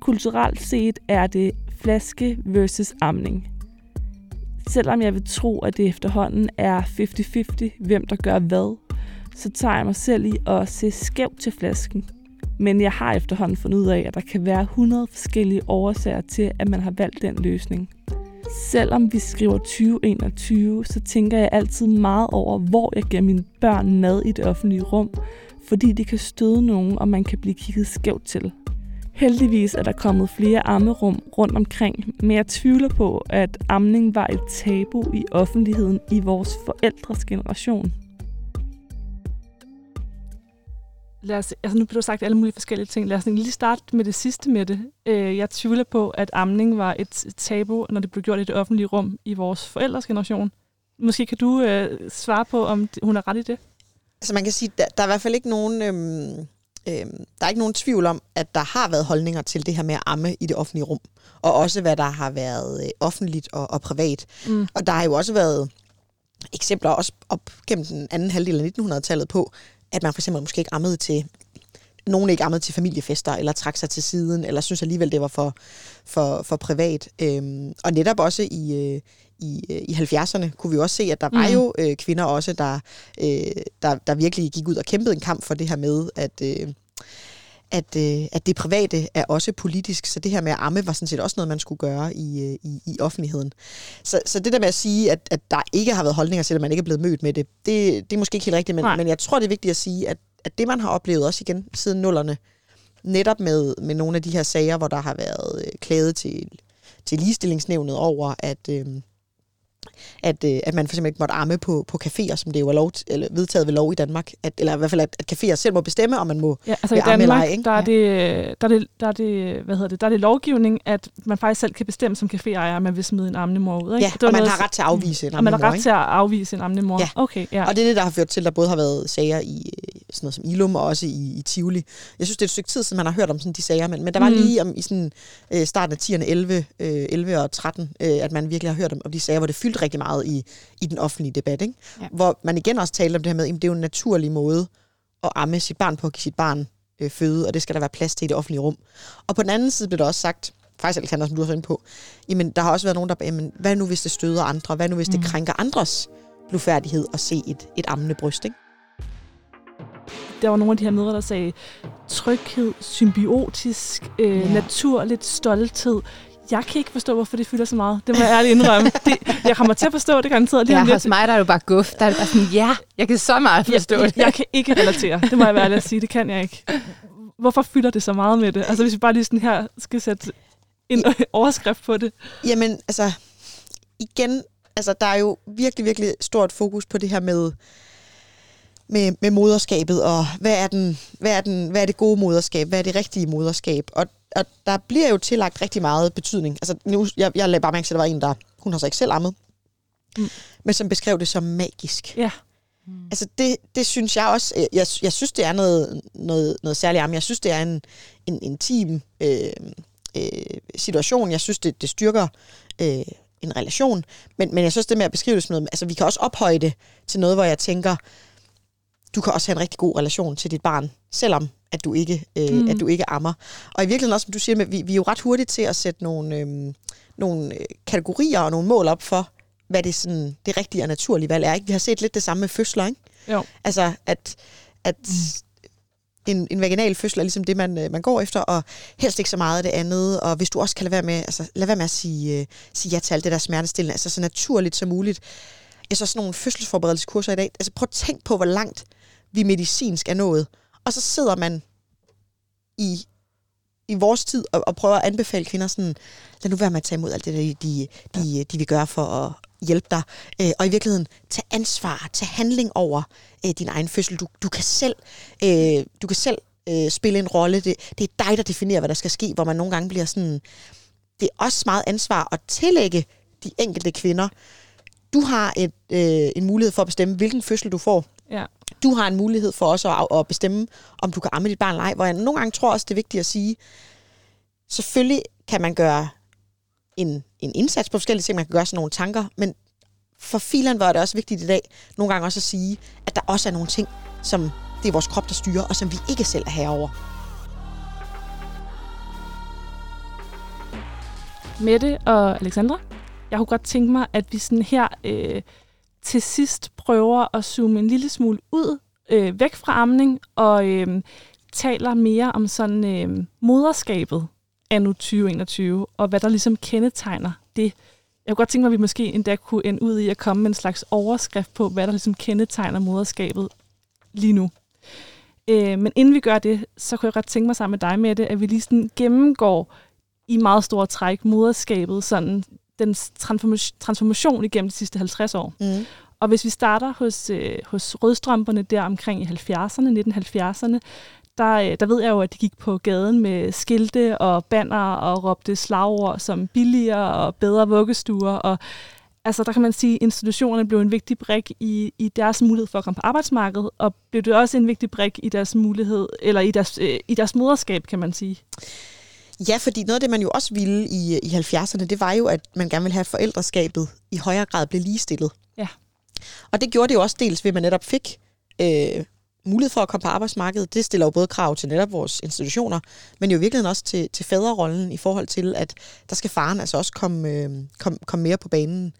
Speaker 4: Kulturelt set er det flaske versus amning. Selvom jeg vil tro, at det efterhånden er 50-50, hvem der gør hvad, så tager jeg mig selv i at se skævt til flasken. Men jeg har efterhånden fundet ud af, at der kan være 100 forskellige årsager til, at man har valgt den løsning. Selvom vi skriver 2021, så tænker jeg altid meget over, hvor jeg giver mine børn mad i det offentlige rum, fordi det kan støde nogen, og man kan blive kigget skævt til. Heldigvis er der kommet flere ammerum rundt omkring, men jeg tvivler på, at amning var et tabu i offentligheden i vores forældres generation. Lad os, altså nu bliver du sagt alle mulige forskellige ting. Lad os lige starte med det sidste med det. Øh, jeg tvivler på, at amning var et tabu, når det blev gjort i det offentlige rum i vores forældres generation. Måske kan du øh, svare på, om hun er ret i det?
Speaker 2: Altså man kan sige, der, der er i hvert fald ikke nogen... Øhm, øhm, der er ikke nogen tvivl om, at der har været holdninger til det her med at amme i det offentlige rum. Og også hvad der har været øh, offentligt og, og privat. Mm. Og der har jo også været eksempler også op gennem den anden halvdel af 1900-tallet på, at man for eksempel måske ikke ammede til nogen ikke ammede til familiefester, eller trak sig til siden, eller synes alligevel, det var for, for, for privat. Øhm, og netop også i, øh, i, øh, i 70'erne kunne vi også se, at der mm. var jo øh, kvinder også, der, øh, der, der virkelig gik ud og kæmpede en kamp for det her med, at, øh, at, øh, at det private er også politisk, så det her med at amme var sådan set også noget, man skulle gøre i, øh, i, i offentligheden. Så, så det der med at sige, at, at der ikke har været holdninger at man ikke er blevet mødt med det, det, det er måske ikke helt rigtigt, men, men jeg tror, det er vigtigt at sige, at, at det, man har oplevet også igen siden nullerne, netop med, med nogle af de her sager, hvor der har været øh, klaget til, til ligestillingsnævnet over, at... Øh, at, øh, at man for eksempel ikke måtte amme på, på caféer, som det jo er lov, eller vedtaget ved lov i Danmark. At, eller i hvert fald, at, at caféer selv må bestemme, om man må
Speaker 4: ja, altså i Danmark, eller ej, ikke? Der, er det, der, er det, der, er det, hvad hedder det, der er det lovgivning, at man faktisk selv kan bestemme som caféejer, at man vil smide en amnemor ud. Ikke?
Speaker 2: Ja,
Speaker 4: det
Speaker 2: og man noget, har ret til at afvise en
Speaker 4: amnemor. Og man har ret ikke? til at afvise en amnemor.
Speaker 2: Ja.
Speaker 4: Okay, ja.
Speaker 2: Og det er det, der har ført til, at der både har været sager i øh, sådan noget som Ilum, og også i, i Tivoli. Jeg synes, det er et stykke tid siden, man har hørt om sådan de sager, men, men der var mm. lige om, i sådan, øh, starten af 10'erne, 11, øh, 11 og 13, øh, at man virkelig har hørt om, om de sager, hvor det fyldte rigtig meget i, i den offentlige debat. Ikke? Ja. Hvor man igen også talte om det her med, at det er jo en naturlig måde at amme sit barn på, at give sit barn øh, føde, og det skal der være plads til i det offentlige rum. Og på den anden side blev der også sagt, faktisk Alexander, som du har inde på, jamen der har også været nogen, der jamen, hvad nu hvis det støder andre? Hvad nu hvis mm. det krænker andres blufærdighed at se et, et ammende bryst? Ikke?
Speaker 4: der var nogle af de her mødre, der sagde tryghed, symbiotisk, øh, yeah. naturligt, stolthed. Jeg kan ikke forstå, hvorfor det fylder så meget. Det må jeg ærligt indrømme. Det, jeg kommer til at forstå det garanteret lige
Speaker 3: ja, lidt. hos mig der er jo bare guf. Der er det bare sådan, ja, jeg kan så meget forstå
Speaker 4: jeg,
Speaker 3: det.
Speaker 4: Jeg, jeg kan ikke relatere. Det må jeg være ærlig at sige. Det kan jeg ikke. Hvorfor fylder det så meget med det? Altså hvis vi bare lige sådan her skal sætte en overskrift på det.
Speaker 2: Jamen, altså, igen, altså, der er jo virkelig, virkelig stort fokus på det her med, med, med moderskabet, og hvad er, den, hvad, er den, hvad er det gode moderskab, hvad er det rigtige moderskab, og, og der bliver jo tillagt rigtig meget betydning. Altså nu, jeg, jeg lagde bare mærke til, at der var en, der, hun har så ikke selv ammet, mm. men som beskrev det som magisk.
Speaker 4: Ja.
Speaker 2: Mm. Altså det, det synes jeg også, jeg, jeg synes det er noget, noget, noget særligt men jeg synes det er en, en intim øh, øh, situation, jeg synes det, det styrker øh, en relation, men, men jeg synes det med at beskrive det som noget, altså vi kan også ophøje det til noget, hvor jeg tænker, du kan også have en rigtig god relation til dit barn, selvom at du ikke, øh, mm. at du ikke ammer. Og i virkeligheden også, som du siger, med, vi, vi er jo ret hurtige til at sætte nogle, øh, nogle øh, kategorier og nogle mål op for, hvad det, sådan, det rigtige og naturlige valg er. Ikke? Vi har set lidt det samme med fødsler, ikke?
Speaker 4: Jo.
Speaker 2: Altså, at, at mm. en, en vaginal fødsel er ligesom det, man, øh, man går efter, og helst ikke så meget af det andet. Og hvis du også kan lade være med, altså, lade være med at sige, uh, sige ja til alt det der smertestillende, altså så naturligt som muligt. Jeg så sådan nogle fødselsforberedelseskurser i dag. Altså prøv at tænk på, hvor langt vi medicinsk er nået. Og så sidder man i, i vores tid og, og prøver at anbefale kvinder sådan, lad nu være med at tage imod alt det, der, de, de, de vil gøre for at hjælpe dig. Øh, og i virkeligheden, tage ansvar, tage handling over øh, din egen fødsel. Du, du kan selv, øh, du kan selv øh, spille en rolle. Det, det er dig, der definerer, hvad der skal ske, hvor man nogle gange bliver sådan... Det er også meget ansvar at tillægge de enkelte kvinder. Du har et, øh, en mulighed for at bestemme, hvilken fødsel du får.
Speaker 1: Ja.
Speaker 2: Du har en mulighed for også at, at bestemme, om du kan amme dit barn eller ej. Hvor jeg nogle gange tror også, det er vigtigt at sige, selvfølgelig kan man gøre en, en indsats på forskellige ting, man kan gøre sådan nogle tanker, men for filen var det også vigtigt i dag, nogle gange også at sige, at der også er nogle ting, som det er vores krop, der styrer, og som vi ikke selv er herover.
Speaker 1: Mette og Alexandra, jeg kunne godt tænke mig, at vi sådan her øh, til sidst prøver at zoome en lille smule ud, øh, væk fra amning, og øh, taler mere om sådan øh, moderskabet anno 2021, og hvad der ligesom kendetegner det. Jeg kunne godt tænke mig, at vi måske endda kunne ende ud i at komme med en slags overskrift på, hvad der ligesom kendetegner moderskabet lige nu. Øh, men inden vi gør det, så kunne jeg godt tænke mig sammen med dig med det, at vi lige sådan gennemgår i meget store træk moderskabet, sådan den transformation igennem de sidste 50 år. Mm. Og hvis vi starter hos, øh, hos rødstrømperne der omkring i 70'erne, 1970'erne, der, øh, der ved jeg jo, at de gik på gaden med skilte og banner og råbte slagord som billigere og bedre vuggestuer. Og, altså, der kan man sige, at institutionerne blev en vigtig brik i, i deres mulighed for at komme på arbejdsmarkedet, og blev det også en vigtig brik i deres mulighed, eller i deres, øh, i deres moderskab, kan man sige.
Speaker 2: Ja, fordi noget af det, man jo også ville i, i 70'erne, det var jo, at man gerne ville have, forældreskabet i højere grad blev ligestillet.
Speaker 1: Ja.
Speaker 2: Og det gjorde det jo også dels ved, at man netop fik øh, mulighed for at komme på arbejdsmarkedet. Det stiller jo både krav til netop vores institutioner, men jo i virkeligheden også til, til fædrerollen i forhold til, at der skal faren altså også komme, øh, komme, komme mere på banen.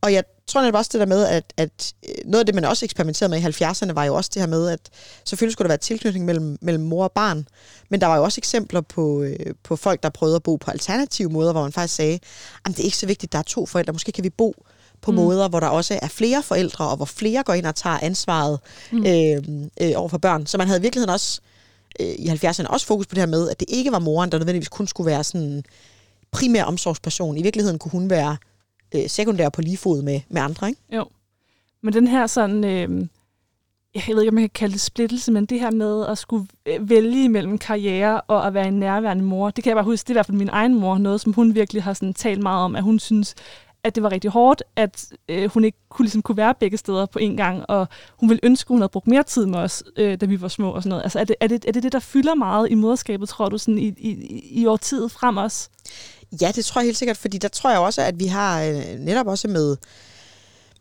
Speaker 2: Og jeg tror netop også det der med, at, at øh, noget af det, man også eksperimenterede med i 70'erne, var jo også det her med, at selvfølgelig skulle der være tilknytning mellem, mellem mor og barn, men der var jo også eksempler på, øh, på folk, der prøvede at bo på alternative måder, hvor man faktisk sagde, at det er ikke så vigtigt, at der er to forældre, måske kan vi bo på mm. måder, hvor der også er flere forældre, og hvor flere går ind og tager ansvaret mm. øh, øh, over for børn. Så man havde i virkeligheden også øh, i 70'erne også fokus på det her med, at det ikke var moren, der nødvendigvis kun skulle være sådan primær omsorgsperson. I virkeligheden kunne hun være øh, sekundær på lige fod med, med andre, ikke?
Speaker 1: Jo. Men den her sådan, øh, jeg ved ikke, om man kan kalde det splittelse, men det her med at skulle øh, vælge mellem karriere og at være en nærværende mor, det kan jeg bare huske, det er i hvert fald min egen mor, noget som hun virkelig har sådan talt meget om, at hun synes, at det var rigtig hårdt, at øh, hun ikke kunne, ligesom, kunne være begge steder på en gang, og hun ville ønske, at hun havde brugt mere tid med os, øh, da vi var små og sådan noget. Altså, er det, er, det, er det det, der fylder meget i moderskabet, tror du, sådan i, i, i årtiet frem os?
Speaker 2: Ja, det tror jeg helt sikkert, fordi der tror jeg også, at vi har øh, netop også med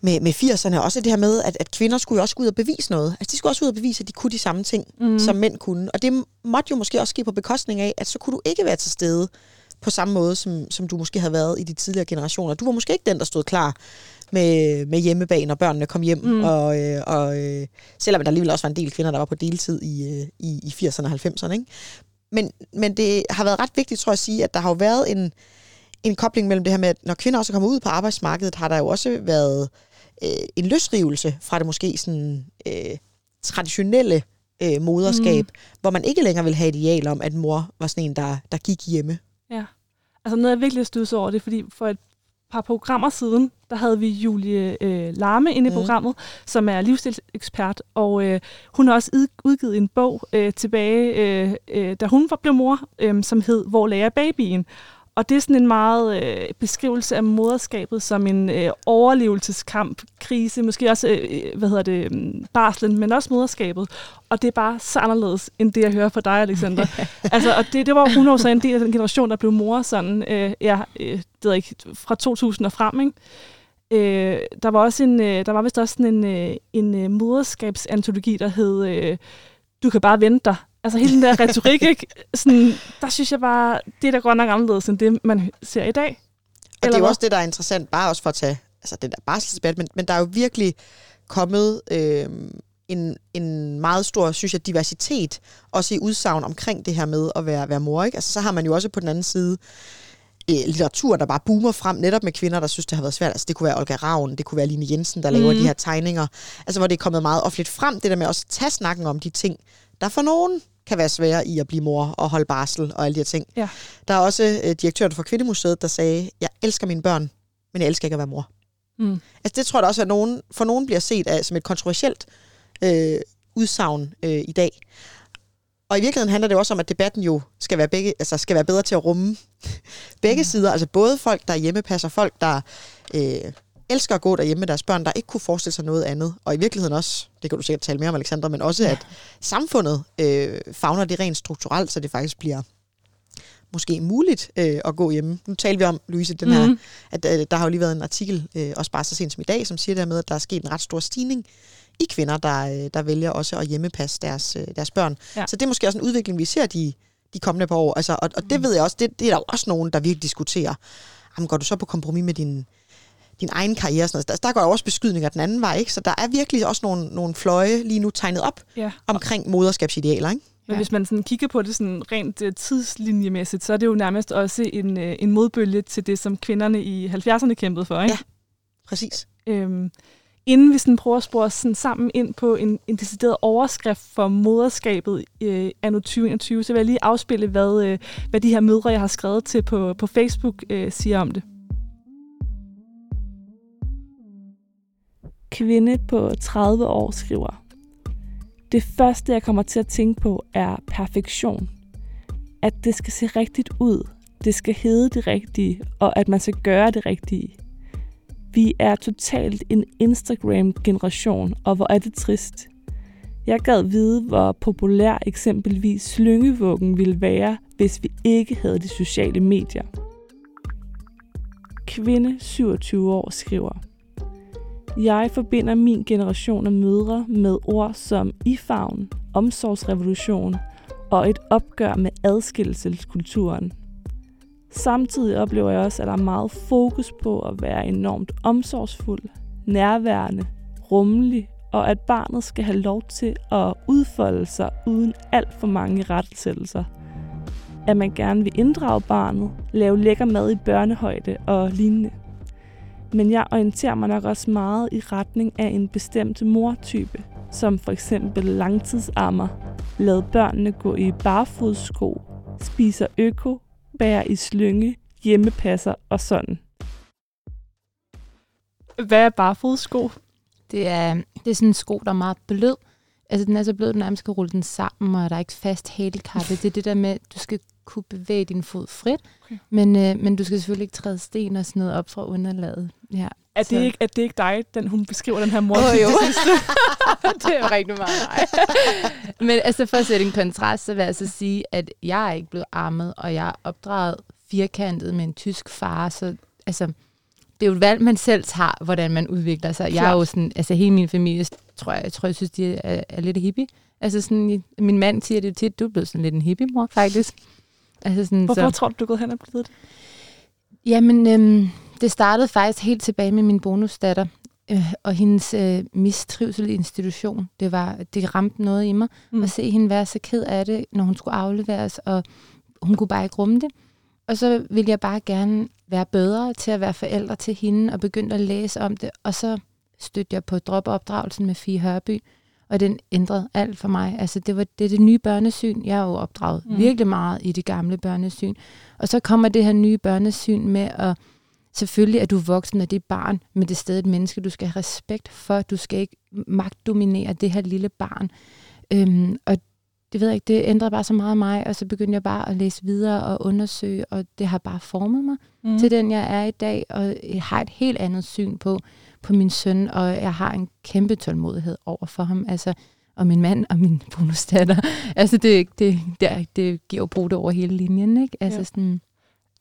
Speaker 2: med, med 80'erne, også det her med, at, at kvinder skulle jo også gå ud og bevise noget. Altså, de skulle også ud og bevise, at de kunne de samme ting, mm. som mænd kunne. Og det måtte jo måske også ske på bekostning af, at så kunne du ikke være til stede på samme måde, som, som du måske havde været i de tidligere generationer. Du var måske ikke den, der stod klar med, med hjemmebane, når børnene kom hjem. Mm. Og, øh, og øh, selvom der alligevel også var en del kvinder, der var på deltid i, øh, i, i 80'erne og 90'erne. Ikke? Men, men det har været ret vigtigt, tror jeg, at sige, at der har jo været en, en kobling mellem det her med, at når kvinder også kommer ud på arbejdsmarkedet, har der jo også været øh, en løsrivelse fra det måske sådan øh, traditionelle øh, moderskab, mm. hvor man ikke længere vil have ideal om, at mor var sådan en, der, der gik hjemme.
Speaker 1: Ja. Altså noget, jeg virkelig stod over det, fordi for et par programmer siden, der havde vi Julie øh, Larme inde i mm. programmet, som er livsstilsekspert, og øh, hun har også udgivet en bog øh, tilbage, øh, øh, da hun blev mor, øh, som hed Hvor lærer babyen? Og det er sådan en meget øh, beskrivelse af moderskabet som en øh, overlevelseskamp, krise, måske også, øh, hvad hedder det, mm, barslen, men også moderskabet. Og det er bare så anderledes, end det, jeg hører fra dig, Alexander. altså, og det, det var 100 en del af den generation, der blev mor sådan, øh, ja, øh, det ved ikke, fra 2000 og frem, ikke? Øh, der var også en, øh, der var vist også sådan en, øh, en øh, moderskabsantologi, der hed øh, Du kan bare vente dig, Altså hele den der retorik, ikke? Sådan, der synes jeg bare, det er da godt nok anderledes end det, man ser i dag.
Speaker 2: Og Eller det er jo også det, der er interessant, bare også for at tage altså, den der barselsdebat, men, men der er jo virkelig kommet øh, en, en meget stor, synes jeg, diversitet, også i udsagn omkring det her med at være, være mor. Ikke? Altså, så har man jo også på den anden side øh, litteratur, der bare boomer frem, netop med kvinder, der synes, det har været svært. Altså, det kunne være Olga Ravn, det kunne være Line Jensen, der mm. laver de her tegninger. Altså, hvor det er kommet meget offentligt frem, det der med også at tage snakken om de ting, der for nogen kan være svære i at blive mor og holde barsel og alle de her ting.
Speaker 1: Ja.
Speaker 2: Der er også øh, direktøren for Kvindemuseet, der sagde, jeg elsker mine børn, men jeg elsker ikke at være mor.
Speaker 1: Mm.
Speaker 2: Altså det tror jeg da også, at nogen, for nogen bliver set af, som et kontroversielt øh, udsagn øh, i dag. Og i virkeligheden handler det også om, at debatten jo skal være, begge, altså skal være bedre til at rumme begge mm. sider. Altså både folk, der hjemmepasser, folk, der øh, elsker at gå derhjemme med deres børn, der ikke kunne forestille sig noget andet. Og i virkeligheden også, det kan du sikkert tale mere om, Alexandra, men også, ja. at samfundet øh, fagner det rent strukturelt, så det faktisk bliver måske muligt øh, at gå hjemme. Nu taler vi om, Louise, den her,
Speaker 1: Mhm.
Speaker 2: at øh, der har jo lige været en artikel, øh, også bare så sent som i dag, som siger der med, at der er sket en ret stor stigning i kvinder, der, øh, der vælger også at hjemmepasse deres, øh, deres børn.
Speaker 1: Ja.
Speaker 2: Så det er måske også en udvikling, vi ser de, de kommende par år. Altså, og, og det ved jeg også, det, det er der jo også nogen, der virkelig diskuterer. Jamen, går du så på kompromis med din, din egen karriere og sådan noget. Der, der går jo også beskydninger den anden vej, ikke? Så der er virkelig også nogle, nogle fløje lige nu tegnet op
Speaker 1: Ja.
Speaker 2: omkring moderskabsidealer, ikke?
Speaker 1: Men
Speaker 3: Ja.
Speaker 1: hvis man sådan kigger på det sådan rent uh, tidslinjemæssigt, så er det jo nærmest også en, uh, en modbølge til det, som kvinderne i 70'erne kæmpede for. Ikke?
Speaker 2: Ja. Præcis.
Speaker 1: Øhm, inden vi sådan prøver at spore sådan sammen ind på en, en decideret overskrift for moderskabet øh, anno 2021, så vil jeg lige afspille, hvad, øh, hvad de her mødre, jeg har skrevet til på, på Facebook, øh, siger om det. Kvinde på 30 år skriver, Det første, jeg kommer til at tænke på, er perfektion. At det skal se rigtigt ud, det skal hedde det rigtige, og at man skal gøre det rigtige. Vi er totalt en Instagram-generation, og hvor er det trist. Jeg gad vide, hvor populær eksempelvis slyngevuggen ville være, hvis vi ikke havde de sociale medier. Kvinde 27 år skriver, jeg forbinder min generation af mødre med ord som ifavn, omsorgsrevolution og et opgør med adskillelseskulturen. Samtidig oplever jeg også, at der er meget fokus på at være enormt omsorgsfuld, nærværende, rummelig, og at barnet skal have lov til at udfolde sig uden alt for mange rettelsættelser. At man gerne vil inddrage barnet, lave lækker mad i børnehøjde og lignende. Men jeg orienterer mig nok også meget i retning af en bestemt mortype, som for eksempel langtidsammer, lad børnene gå i barfodssko, spiser øko, bærer i slynge, hjemmepasser og sådan. Hvad er barfodsko?
Speaker 3: Det er, det er sådan en sko, der er meget blød. Altså, den er så blød, at du nærmest skal rulle den sammen, og der er ikke fast hælkappe. Det er det der med, at du skal kunne bevæge din fod frit,
Speaker 1: Okay.
Speaker 3: men, øh, men du skal selvfølgelig ikke træde sten og sådan noget op fra underlaget. Ja.
Speaker 1: Er det,
Speaker 3: Så-
Speaker 1: ikke, er det ikke dig, den hun beskriver den her mor?
Speaker 3: Åh, jo. det er rigtig meget nej. Men altså for at sætte en kontrast, så vil jeg altså sige, at jeg er ikke blevet armet, og jeg er opdraget firkantet med en tysk far, så altså, det er jo et valg, man selv tager, hvordan man udvikler sig. Jeg er jo sådan, altså hele min familie, tror jeg, jeg tror, jeg synes, de er, er lidt hippie. Altså sådan, min mand siger det jo tit, du er blevet sådan lidt en hippie-mor, faktisk. Altså sådan,
Speaker 1: Hvorfor
Speaker 3: så.
Speaker 1: tror du, du er gået hen og blevet det?
Speaker 3: Jamen, øhm, det startede faktisk helt tilbage med min bonusdatter øh, og hendes øh, mistrivsel i institution. Det, var, det ramte noget i mig
Speaker 1: Mm.
Speaker 3: mm. at se hende være så ked af det, når hun skulle afleveres, og hun kunne bare ikke rumme det. Og så ville jeg bare gerne være bedre til at være forældre til hende, og begyndte at læse om det. Og så stødte jeg på dropopdragelsen med Fie Hørby, og den ændrede alt for mig. Altså, det var det, er det nye børnesyn. Jeg er jo opdraget
Speaker 1: Mm.
Speaker 3: virkelig meget i det gamle børnesyn. Og så kommer det her nye børnesyn med at selvfølgelig er du voksen af det barn, men det er stadig et menneske, du skal have respekt for. Du skal ikke magtdominere det her lille barn. Øhm, og det ved jeg ikke, det ændrede bare så meget mig, og så begyndte jeg bare at læse videre og undersøge, og det har bare formet mig
Speaker 1: Mm.
Speaker 3: til den, jeg er i dag, og jeg har et helt andet syn på, på min søn, og jeg har en kæmpe tålmodighed over for ham, altså, og min mand og min bonusdatter. Altså, det, det, det, det giver jo brug over hele linjen, ikke? Altså, Ja. sådan,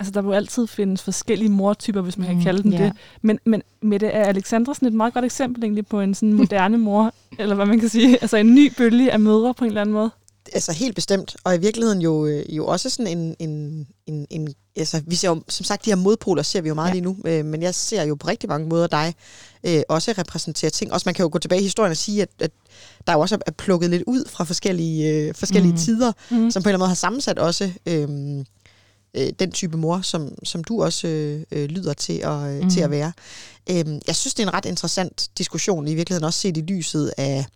Speaker 1: Altså, der vil jo altid findes forskellige mortyper, hvis man kan
Speaker 3: Mm,
Speaker 1: kalde dem
Speaker 3: ja.
Speaker 1: det. Men, men Mette, er Alexandra sådan et meget godt eksempel egentlig på en sådan moderne mor, eller hvad man kan sige, altså en ny bølge af mødre på en eller anden måde?
Speaker 2: Altså helt bestemt, og i virkeligheden jo, øh, jo også sådan en, en, en, en altså vi ser jo, som sagt, de her modpoler ser vi jo meget ja. lige nu, øh, men jeg ser jo på rigtig mange måder dig øh, også repræsentere ting. Også man kan jo gå tilbage i historien og sige, at, at der jo også er plukket lidt ud fra forskellige, øh, forskellige mm. tider, mm. som på en eller anden måde har sammensat også øh, øh, den type mor, som, som du også øh, øh lyder til at, mm. til at være. Øh, jeg synes, det er en ret interessant diskussion, i virkeligheden også set i lyset af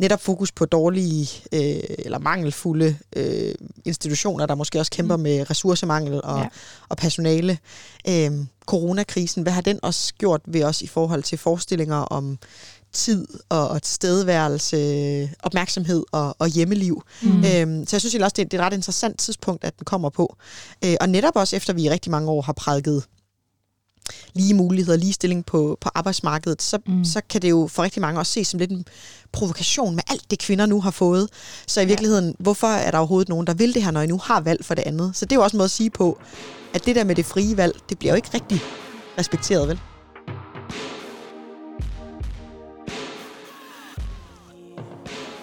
Speaker 2: netop fokus på dårlige øh, eller mangelfulde øh, institutioner, der måske også kæmper mm. med ressourcemangel og, ja. og personale. Øh, coronakrisen, hvad har den også gjort ved os i forhold til forestillinger om tid og, og tilstedeværelse, opmærksomhed og, og hjemmeliv. Mm. Øhm, så jeg synes også, det er, det er et ret interessant tidspunkt, at den kommer på. Øh, og netop også efter vi i rigtig mange år har prædiket lige muligheder, ligestilling på, på arbejdsmarkedet, så, mm. så kan det jo for rigtig mange også ses som lidt en provokation med alt det, kvinder nu har fået. Så i virkeligheden, ja. hvorfor er der overhovedet nogen, der vil det her, når I nu har valg for det andet? Så det er jo også en måde at sige på, at det der med det frie valg, det bliver jo ikke rigtig respekteret, vel?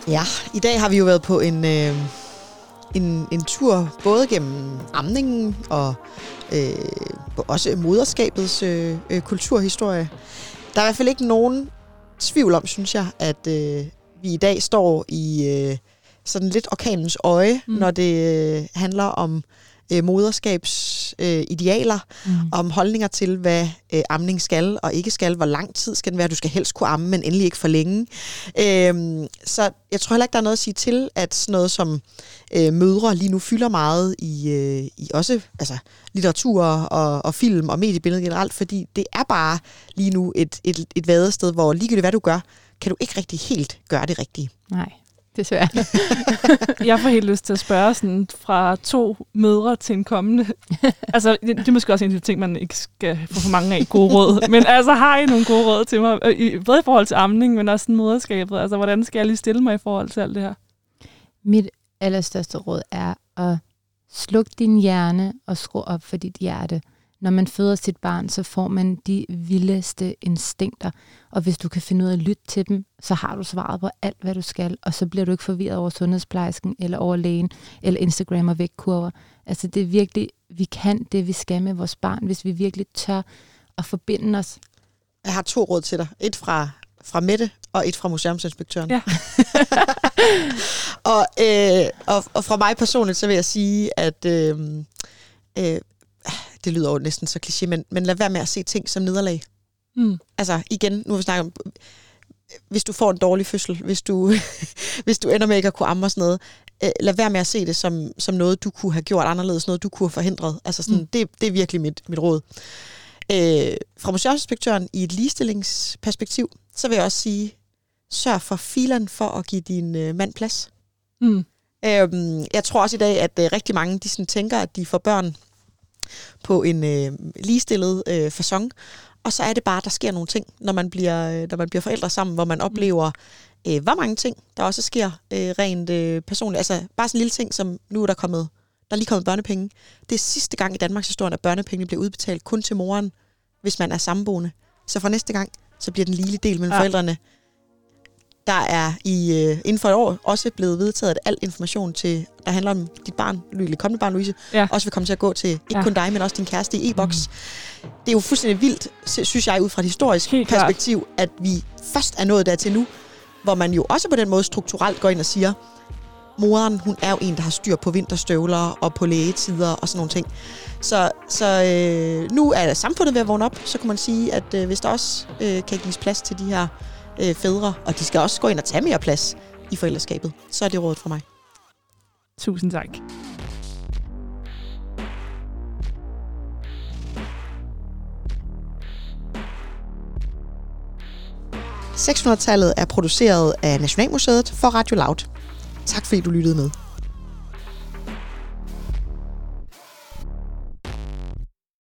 Speaker 2: Ja, i dag har vi jo været på en, øh, en, en tur både gennem amningen og øh, også moderskabets øh, øh, kulturhistorie. Der er i hvert fald ikke nogen tvivl om, synes jeg, at øh, vi i dag står i øh, sådan lidt orkanens øje, mm. når det øh, handler om øh, moderskabsidealer, øh, mm. om holdninger til, hvad øh, amning skal og ikke skal, hvor lang tid skal den være, du skal helst kunne amme, men endelig ikke for længe. Øh, så jeg tror heller ikke, der er noget at sige til, at sådan noget som øh, mødre lige nu fylder meget i, øh, i også altså, litteratur og, og film og mediebilledet generelt, fordi det er bare lige nu et, et, et vadested, hvor ligegyldigt hvad du gør, kan du ikke rigtig helt gøre det rigtige.
Speaker 3: Nej desværre.
Speaker 1: jeg får helt lyst til at spørge sådan, fra to mødre til en kommende. altså, det, det er måske også en af de ting, man ikke skal få for mange af gode råd. Men altså, har I nogle gode råd til mig? I, både i forhold til amning, men også moderskabet. Altså, hvordan skal jeg lige stille mig i forhold til alt det her?
Speaker 3: Mit allerstørste råd er at slukke din hjerne og skrue op for dit hjerte når man føder sit barn, så får man de vildeste instinkter. Og hvis du kan finde ud af at lytte til dem, så har du svaret på alt, hvad du skal. Og så bliver du ikke forvirret over sundhedsplejersken, eller over lægen, eller Instagram og vægtkurver. Altså det er virkelig, vi kan det, vi skal med vores barn, hvis vi virkelig tør at forbinde os.
Speaker 2: Jeg har to råd til dig. Et fra, fra Mette, og et fra museumsinspektøren.
Speaker 1: Ja.
Speaker 2: og, øh, og, og fra mig personligt, så vil jeg sige, at øh, øh, det lyder jo næsten så kliché, men, men lad være med at se ting som nederlag. Mm. Altså igen, nu har vi snakket om, hvis du får en dårlig fødsel, hvis du, hvis du ender med ikke at kunne amme og sådan noget, øh, lad være med at se det som, som noget, du kunne have gjort anderledes, noget du kunne have forhindret. Altså sådan, mm. det, det er virkelig mit, mit råd. Øh, fra museumsinspektøren i et ligestillingsperspektiv, så vil jeg også sige, sørg for filen for at give din øh, mand plads. Mm. Øh, jeg tror også i dag, at øh, rigtig mange de sådan, tænker, at de får børn på en øh, ligestillet øh, façon. Og så er det bare, at der sker nogle ting, når man bliver, øh, når man bliver forældre sammen, hvor man oplever, øh, hvor mange ting, der også sker øh, rent øh, personligt. Altså bare sådan en lille ting, som nu er der kommet, der er lige kommet børnepenge. Det er sidste gang i Danmarks historie, at børnepengene bliver udbetalt kun til moren, hvis man er samboende. Så fra næste gang, så bliver den lille del mellem ja. forældrene der er i, øh, inden for et år også blevet vedtaget, at al information, til, der handler om dit barn, eller kommende barn, Louise, ja. også vil komme til at gå til ikke ja. kun dig, men også din kæreste i e-boks. Mm. Det er jo fuldstændig vildt, synes jeg, ud fra et historisk Helt perspektiv, klart. at vi først er nået dertil nu, hvor man jo også på den måde strukturelt går ind og siger, moren, hun er jo en, der har styr på vinterstøvler og på lægetider og sådan nogle ting. Så, så øh, nu er samfundet ved at vågne op, så kan man sige, at øh, hvis der også øh, kan gives plads til de her øh, fædre, og de skal også gå ind og tage mere plads i forældreskabet. Så er det rådet fra mig.
Speaker 1: Tusind tak.
Speaker 2: tallet er produceret af Nationalmuseet for Radio Loud. Tak fordi du lyttede med.